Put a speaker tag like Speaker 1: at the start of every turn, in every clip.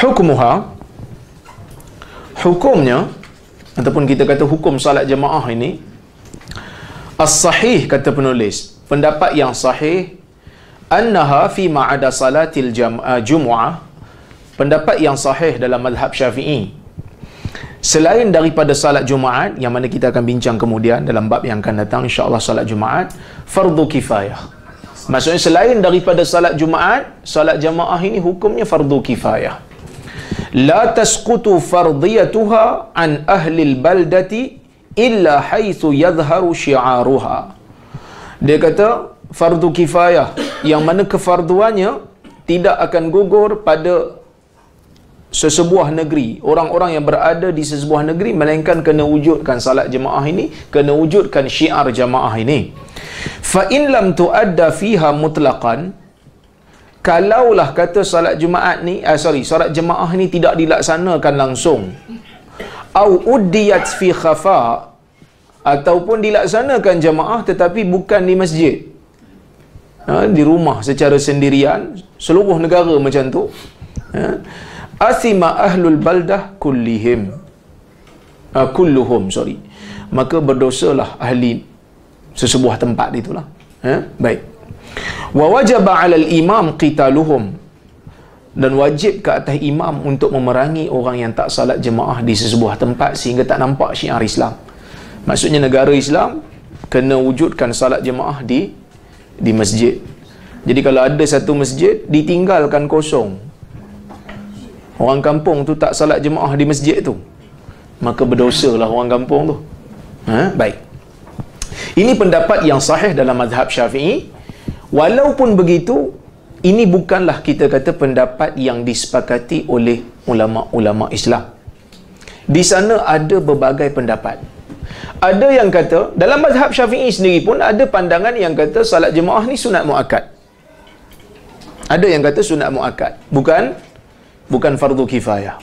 Speaker 1: hukmuha hukumnya ataupun kita kata hukum salat jemaah ini as-sahih kata penulis pendapat yang sahih annaha fi ma'ada salatil jam'ah jumu'ah pendapat yang sahih dalam mazhab syafi'i. Selain daripada salat Jumaat yang mana kita akan bincang kemudian dalam bab yang akan datang insya-Allah salat Jumaat fardu kifayah. Maksudnya selain daripada salat Jumaat salat jamaah ini hukumnya fardu kifayah la tasqutu fardiyatuha an ahli al-baldati illa haitsu yadhharu syi'aruha dia kata fardu kifayah yang mana kefarduannya tidak akan gugur pada sesebuah negeri. Orang-orang yang berada di sesebuah negeri melainkan kena wujudkan salat jemaah ini kena wujudkan syiar jemaah ini. Fa in lam tuadda fiha mutlaqan kalaulah kata salat jumaat ni uh, sorry salat jemaah ni tidak dilaksanakan langsung. Au uddiyat fi khafa ataupun dilaksanakan jemaah tetapi bukan di masjid. Ha, di rumah secara sendirian seluruh negara macam tu. Ha, asima ahlul baldah kullihim. Uh, kulluhum sorry. Maka berdosalah ahli sesebuah tempat itulah. Ha? baik wa wajaba 'ala al-imam qitaluhum. Dan wajib ke atas imam untuk memerangi orang yang tak salat jemaah di sesebuah tempat sehingga tak nampak syiar Islam. Maksudnya negara Islam kena wujudkan salat jemaah di di masjid. Jadi kalau ada satu masjid ditinggalkan kosong. Orang kampung tu tak salat jemaah di masjid tu. Maka berdosa lah orang kampung tu. Ha? baik. Ini pendapat yang sahih dalam mazhab syafi'i walaupun begitu ini bukanlah kita kata pendapat yang disepakati oleh ulama-ulama Islam. Di sana ada berbagai pendapat. Ada yang kata dalam mazhab syafi'i sendiri pun ada pandangan yang kata salat jemaah ni sunat muakkad. Ada yang kata sunat muakkad. Bukan bukan fardu kifayah.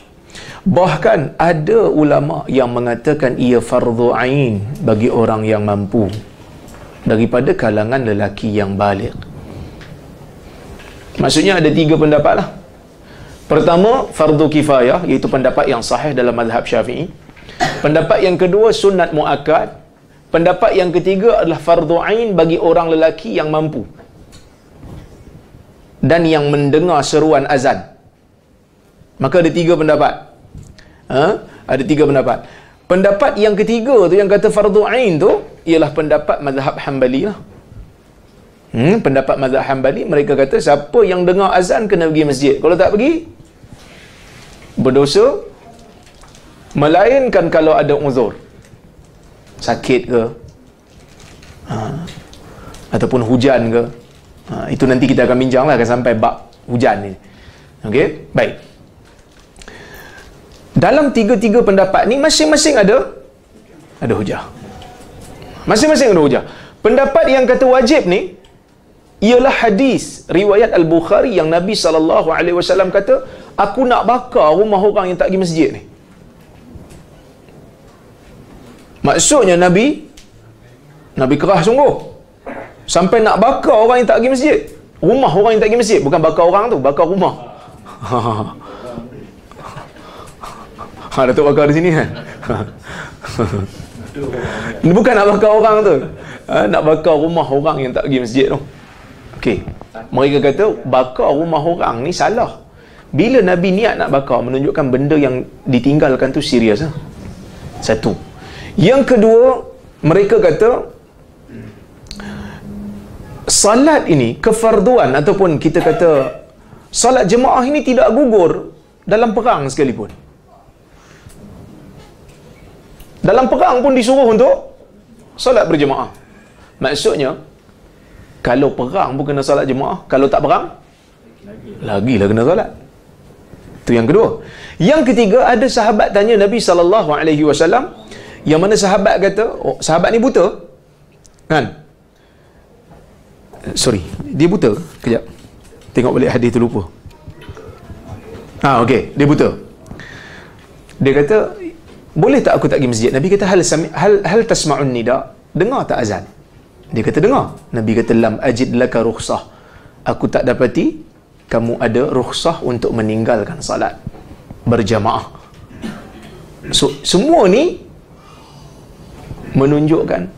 Speaker 1: Bahkan ada ulama yang mengatakan ia fardu ain bagi orang yang mampu daripada kalangan lelaki yang balik maksudnya ada tiga pendapat lah pertama fardu kifayah iaitu pendapat yang sahih dalam mazhab syafi'i pendapat yang kedua sunat muakkad pendapat yang ketiga adalah fardu ain bagi orang lelaki yang mampu dan yang mendengar seruan azan Maka ada tiga pendapat. Ha? Ada tiga pendapat. Pendapat yang ketiga tu yang kata fardu ain tu ialah pendapat mazhab Hambali lah. Hmm, pendapat mazhab Hambali mereka kata siapa yang dengar azan kena pergi masjid. Kalau tak pergi berdosa melainkan kalau ada uzur. Sakit ke? Ha. Ataupun hujan ke? Ha. itu nanti kita akan bincang lah akan sampai bab hujan ni. Okey, baik. Dalam tiga-tiga pendapat ni masing-masing ada ada hujah. Masing-masing ada hujah. Pendapat yang kata wajib ni ialah hadis riwayat Al-Bukhari yang Nabi sallallahu alaihi wasallam kata, "Aku nak bakar rumah orang yang tak pergi masjid ni." Maksudnya Nabi Nabi kerah sungguh. Sampai nak bakar orang yang tak pergi masjid. Rumah orang yang tak pergi masjid, bukan bakar orang tu, bakar rumah. Ha, Datuk bakar di sini kan? Bukan nak bakar orang tu. Ha, nak bakar rumah orang yang tak pergi masjid tu. Okey. Mereka kata bakar rumah orang ni salah. Bila Nabi niat nak bakar menunjukkan benda yang ditinggalkan tu serius lah. Satu. Yang kedua, mereka kata salat ini kefarduan ataupun kita kata salat jemaah ini tidak gugur dalam perang sekalipun. Dalam perang pun disuruh untuk solat berjemaah. Maksudnya, kalau perang pun kena solat jemaah, kalau tak perang, lagi lah kena solat. Itu yang kedua. Yang ketiga, ada sahabat tanya Nabi SAW, yang mana sahabat kata, oh, sahabat ni buta? Kan? Sorry, dia buta? Kejap. Tengok balik hadis tu lupa. Ah, okey, dia buta. Dia kata, boleh tak aku tak pergi masjid? Nabi kata hal hal hal tasma'un nida? Dengar tak azan? Dia kata dengar. Nabi kata lam ajid laka rukhsah. Aku tak dapati kamu ada rukhsah untuk meninggalkan salat. berjamaah so, semua ni menunjukkan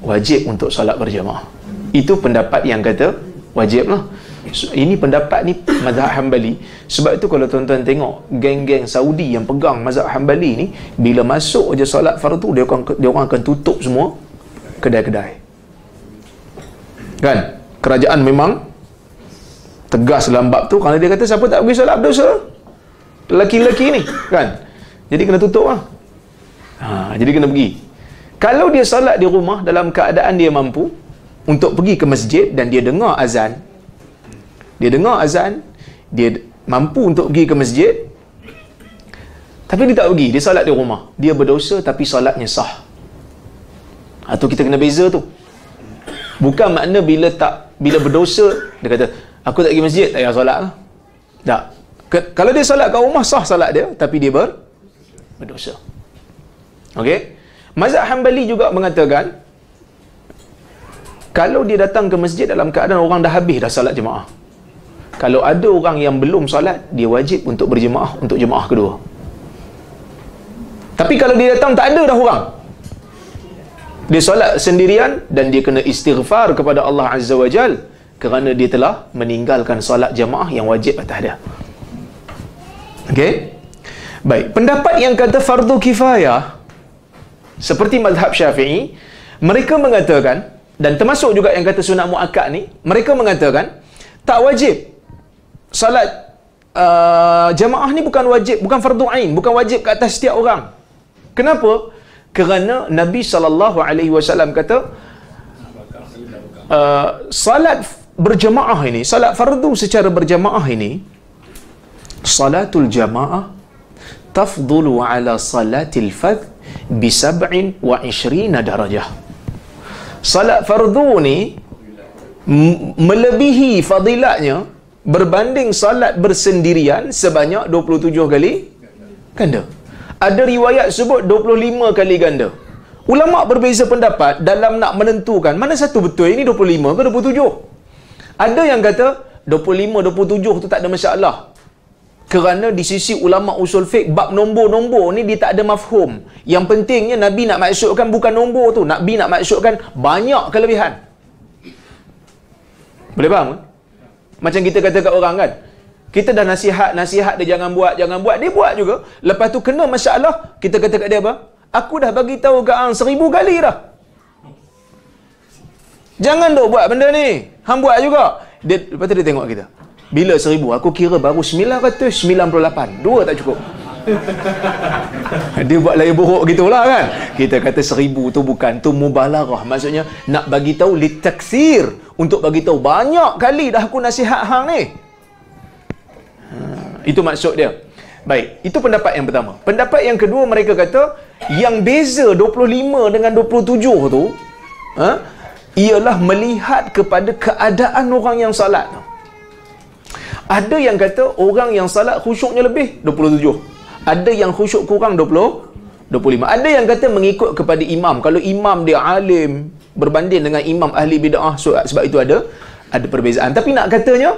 Speaker 1: wajib untuk solat berjamaah itu pendapat yang kata wajib lah ini pendapat ni mazhab Hanbali sebab itu kalau tuan-tuan tengok geng-geng Saudi yang pegang mazhab Hanbali ni bila masuk je solat fardu dia akan dia orang akan tutup semua kedai-kedai. Kan? Kerajaan memang tegas dalam bab tu kerana dia kata siapa tak pergi solat berdosa? Lelaki-lelaki ni kan? Jadi kena tutup lah. Ha, jadi kena pergi. Kalau dia solat di rumah dalam keadaan dia mampu untuk pergi ke masjid dan dia dengar azan dia dengar azan dia mampu untuk pergi ke masjid tapi dia tak pergi. Dia solat di rumah. Dia berdosa tapi solatnya sah. Atau kita kena beza tu. Bukan makna bila tak bila berdosa dia kata aku tak pergi masjid tak payah solat lah. Tak. Ke, kalau dia solat kat rumah sah solat dia tapi dia ber berdosa. Okey? Mazhab Hambali juga mengatakan kalau dia datang ke masjid dalam keadaan orang dah habis dah solat jemaah kalau ada orang yang belum solat dia wajib untuk berjemaah untuk jemaah kedua. Tapi kalau dia datang tak ada dah orang. Dia solat sendirian dan dia kena istighfar kepada Allah Azza wa Jal kerana dia telah meninggalkan solat jemaah yang wajib atas dia. Okey. Baik, pendapat yang kata fardu kifayah seperti mazhab Syafi'i, mereka mengatakan dan termasuk juga yang kata sunat muakkad ni, mereka mengatakan tak wajib salat uh, jemaah ni bukan wajib, bukan fardu ain, bukan wajib ke atas setiap orang. Kenapa? Kerana Nabi sallallahu alaihi wasallam kata uh, salat berjemaah ini, salat fardu secara berjemaah ini salatul jamaah tafdulu ala salatil fadh bi sab'in wa ishrina darajah salat fardu ni melebihi fadilatnya berbanding salat bersendirian sebanyak 27 kali ganda. Ada riwayat sebut 25 kali ganda. Ulama berbeza pendapat dalam nak menentukan mana satu betul ini 25 ke 27 ada yang kata 25 27 tu tak ada masalah. Kerana di sisi ulama usul fiqh bab nombor-nombor ni dia tak ada mafhum. Yang pentingnya Nabi nak maksudkan bukan nombor tu. Nabi nak maksudkan banyak kelebihan. Boleh faham? kan? Macam kita kata kat orang kan kita dah nasihat nasihat dia jangan buat jangan buat dia buat juga lepas tu kena masalah kita kata kat dia apa aku dah bagi tahu kat hang seribu kali dah jangan dok buat benda ni hang buat juga dia lepas tu dia tengok kita bila seribu? Aku kira baru 998. Dua tak cukup. Dia buat lain buruk gitulah kan. Kita kata seribu tu bukan. Tu mubalarah. Maksudnya nak bagi tahu litaksir. Untuk bagi tahu banyak kali dah aku nasihat hang ni. Ha, itu maksud dia. Baik, itu pendapat yang pertama. Pendapat yang kedua mereka kata yang beza 25 dengan 27 tu ha, ialah melihat kepada keadaan orang yang salat tu. Ada yang kata orang yang salat khusyuknya lebih 27. Ada yang khusyuk kurang 20 25. Ada yang kata mengikut kepada imam. Kalau imam dia alim berbanding dengan imam ahli bid'ah so, sebab itu ada ada perbezaan. Tapi nak katanya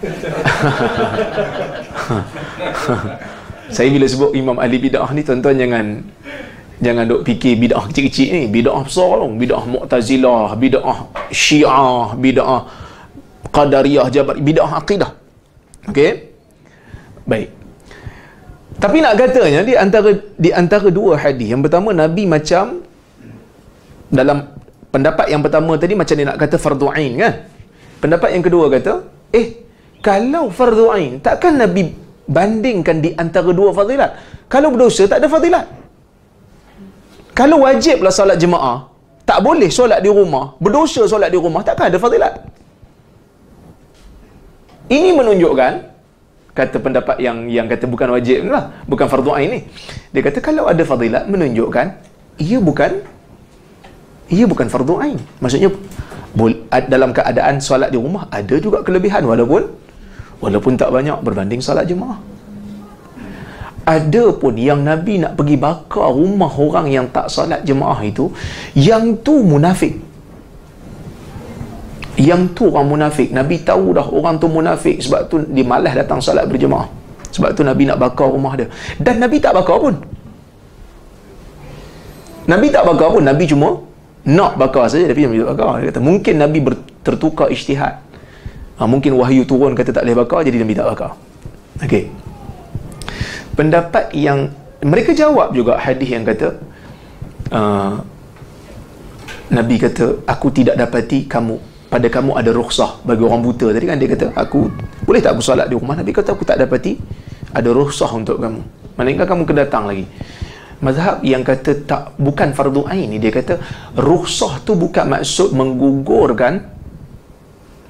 Speaker 1: Saya bila sebut imam ahli bid'ah ni tuan-tuan jangan jangan duk fikir bid'ah kecil-kecil ni. Bid'ah besar lah. Bid'ah Mu'tazilah, bid'ah Syiah, bid'ah qadariyah jabar bidah akidah okey baik tapi nak katanya di antara di antara dua hadis yang pertama nabi macam dalam pendapat yang pertama tadi macam dia nak kata fardu ain kan? Pendapat yang kedua kata eh kalau fardu ain takkan nabi bandingkan di antara dua fadilat? Kalau berdosa tak ada fadilat. Kalau wajiblah solat jemaah tak boleh solat di rumah berdosa solat di rumah takkan ada fadilat. Ini menunjukkan kata pendapat yang yang kata bukan wajib lah, bukan fardu ain ni. Dia kata kalau ada fadilat menunjukkan ia bukan ia bukan fardu ain. Maksudnya dalam keadaan solat di rumah ada juga kelebihan walaupun walaupun tak banyak berbanding solat jemaah. Ada pun yang Nabi nak pergi bakar rumah orang yang tak solat jemaah itu, yang tu munafik yang tu orang munafik Nabi tahu dah orang tu munafik sebab tu dia malas datang salat berjemaah Sebab tu Nabi nak bakar rumah dia. Dan Nabi tak bakar pun. Nabi tak bakar pun. Nabi cuma nak bakar saja tapi tak bakar. Dia kata mungkin Nabi tertukar ijtihad. Ha, mungkin wahyu turun kata tak boleh bakar jadi Nabi tak bakar. Okey. Pendapat yang mereka jawab juga hadis yang kata uh, Nabi kata aku tidak dapati kamu pada kamu ada rukhsah bagi orang buta tadi kan dia kata aku boleh tak aku solat di rumah Nabi kata aku tak dapati ada rukhsah untuk kamu malaikat kamu kena datang lagi mazhab yang kata tak bukan fardu ain dia kata rukhsah tu bukan maksud menggugurkan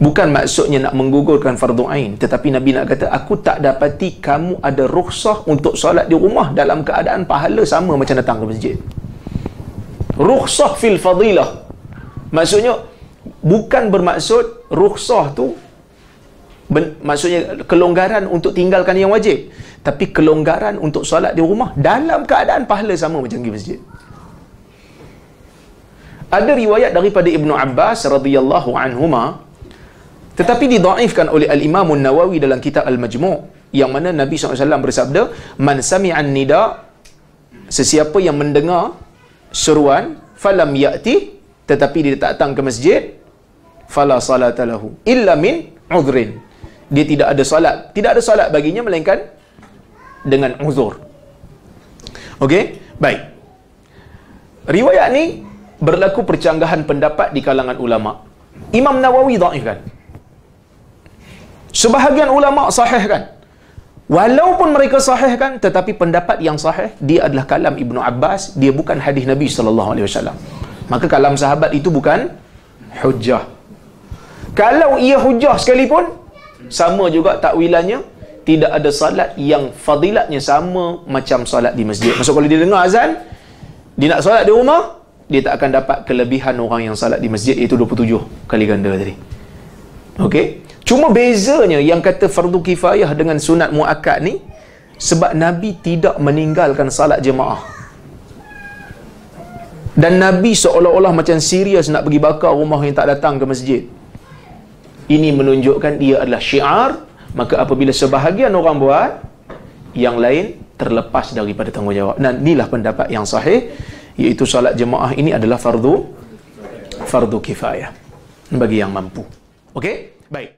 Speaker 1: bukan maksudnya nak menggugurkan fardu ain. Tetapi nabi nak kata aku tak dapati kamu ada rukhsah untuk solat di rumah dalam keadaan pahala sama macam datang ke masjid. Rukhsah fil fadilah. Maksudnya bukan bermaksud rukhsah tu ben, maksudnya kelonggaran untuk tinggalkan yang wajib. Tapi kelonggaran untuk solat di rumah dalam keadaan pahala sama macam pergi masjid. Ada riwayat daripada Ibnu Abbas radhiyallahu anhuma tetapi didaifkan oleh al-Imam An-Nawawi dalam kitab Al-Majmu' yang mana Nabi SAW bersabda man sami'an nida sesiapa yang mendengar seruan falam ya'ti tetapi dia tak datang ke masjid fala salata lahu illa min udhrin dia tidak ada solat. Tidak ada solat baginya melainkan dengan uzur. Okey? Baik. Riwayat ni berlaku percanggahan pendapat di kalangan ulama. Imam Nawawi dhaifkan sebahagian ulama sahihkan Walaupun mereka sahihkan tetapi pendapat yang sahih dia adalah kalam Ibnu Abbas, dia bukan hadis Nabi sallallahu alaihi wasallam. Maka kalam sahabat itu bukan hujjah. Kalau ia hujjah sekalipun sama juga takwilannya tidak ada salat yang fadilatnya sama macam salat di masjid. Maksud kalau dia dengar azan, dia nak salat di rumah, dia tak akan dapat kelebihan orang yang salat di masjid iaitu 27 kali ganda tadi. Okey? Cuma bezanya yang kata fardu kifayah dengan sunat muakkad ni sebab Nabi tidak meninggalkan salat jemaah. Dan Nabi seolah-olah macam serius nak pergi bakar rumah yang tak datang ke masjid. Ini menunjukkan dia adalah syiar, maka apabila sebahagian orang buat, yang lain terlepas daripada tanggungjawab. Dan inilah pendapat yang sahih, iaitu salat jemaah ini adalah fardu fardu kifayah bagi yang mampu. Okey? Baik.